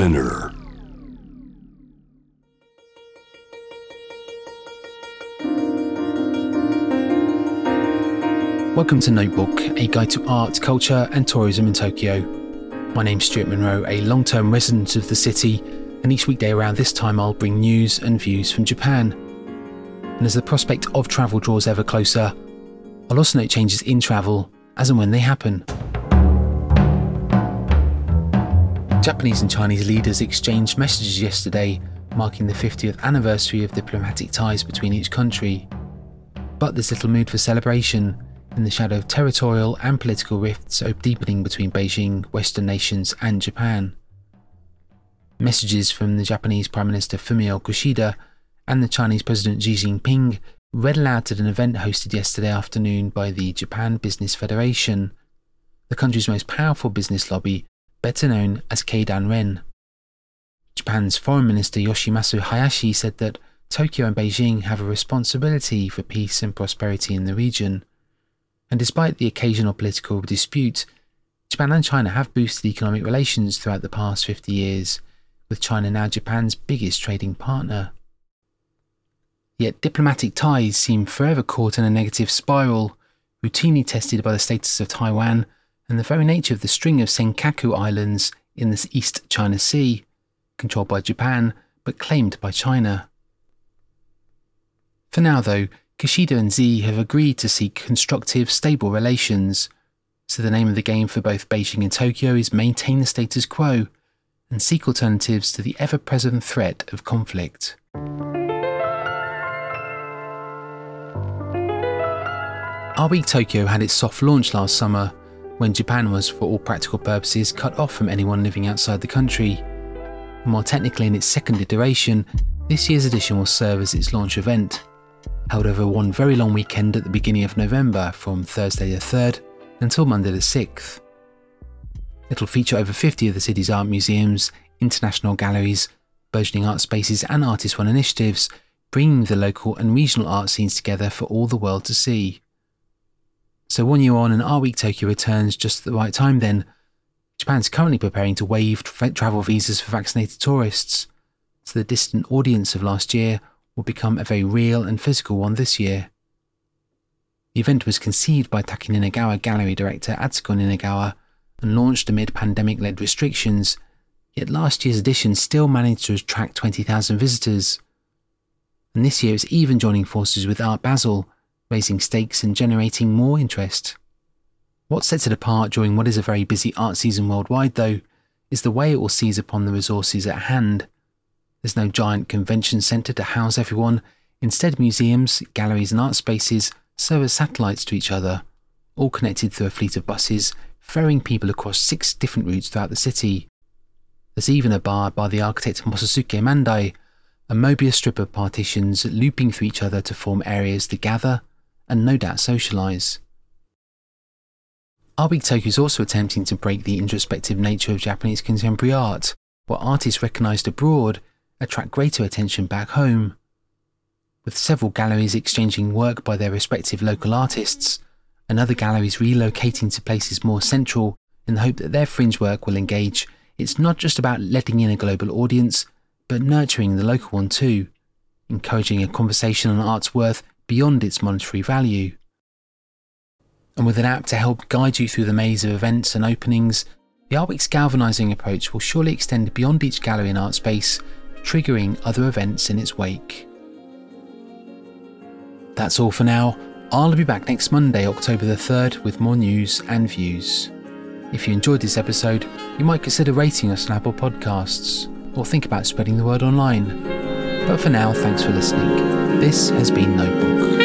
Spinner. Welcome to Notebook, a guide to art, culture, and tourism in Tokyo. My name's Stuart Monroe, a long term resident of the city, and each weekday around this time I'll bring news and views from Japan. And as the prospect of travel draws ever closer, I'll also note changes in travel as and when they happen. Japanese and Chinese leaders exchanged messages yesterday, marking the 50th anniversary of diplomatic ties between each country. But there's little mood for celebration in the shadow of territorial and political rifts deepening between Beijing, Western nations, and Japan. Messages from the Japanese Prime Minister Fumio Kishida and the Chinese President Xi Jinping read aloud at an event hosted yesterday afternoon by the Japan Business Federation, the country's most powerful business lobby better known as Keidanren. Japan's Foreign Minister Yoshimasa Hayashi said that Tokyo and Beijing have a responsibility for peace and prosperity in the region. And despite the occasional political dispute, Japan and China have boosted economic relations throughout the past 50 years, with China now Japan's biggest trading partner. Yet diplomatic ties seem forever caught in a negative spiral, routinely tested by the status of Taiwan and the very nature of the string of Senkaku Islands in the East China Sea, controlled by Japan but claimed by China. For now, though, Kishida and Xi have agreed to seek constructive, stable relations, so the name of the game for both Beijing and Tokyo is maintain the status quo and seek alternatives to the ever present threat of conflict. Art Week Tokyo had its soft launch last summer when Japan was, for all practical purposes, cut off from anyone living outside the country. More technically, in its second iteration, this year's edition will serve as its launch event, held over one very long weekend at the beginning of November from Thursday the 3rd until Monday the 6th. It'll feature over 50 of the city's art museums, international galleries, burgeoning art spaces, and artist run initiatives, bringing the local and regional art scenes together for all the world to see. So one year on and Art Week Tokyo returns just at the right time then. Japan's currently preparing to waive travel visas for vaccinated tourists, so the distant audience of last year will become a very real and physical one this year. The event was conceived by Take Ninagawa gallery director Atsuko Ninagawa and launched amid pandemic led restrictions, yet last year's edition still managed to attract 20,000 visitors. And this year it's even joining forces with Art Basel raising stakes and generating more interest. What sets it apart during what is a very busy art season worldwide, though, is the way it will seize upon the resources at hand. There's no giant convention centre to house everyone, instead, museums, galleries, and art spaces serve as satellites to each other, all connected through a fleet of buses ferrying people across six different routes throughout the city. There's even a bar by the architect Motosuke Mandai, a Mobius strip of partitions looping through each other to form areas to gather, and no doubt socialise. Tokyo is also attempting to break the introspective nature of Japanese contemporary art, where artists recognised abroad attract greater attention back home. With several galleries exchanging work by their respective local artists, and other galleries relocating to places more central in the hope that their fringe work will engage, it's not just about letting in a global audience, but nurturing the local one too, encouraging a conversation on art's worth beyond its monetary value. And with an app to help guide you through the maze of events and openings, the Art Week's galvanising approach will surely extend beyond each gallery and art space, triggering other events in its wake. That's all for now. I'll be back next Monday, October the 3rd, with more news and views. If you enjoyed this episode, you might consider rating us on Apple Podcasts, or think about spreading the word online. But for now, thanks for listening. This has been Notebook.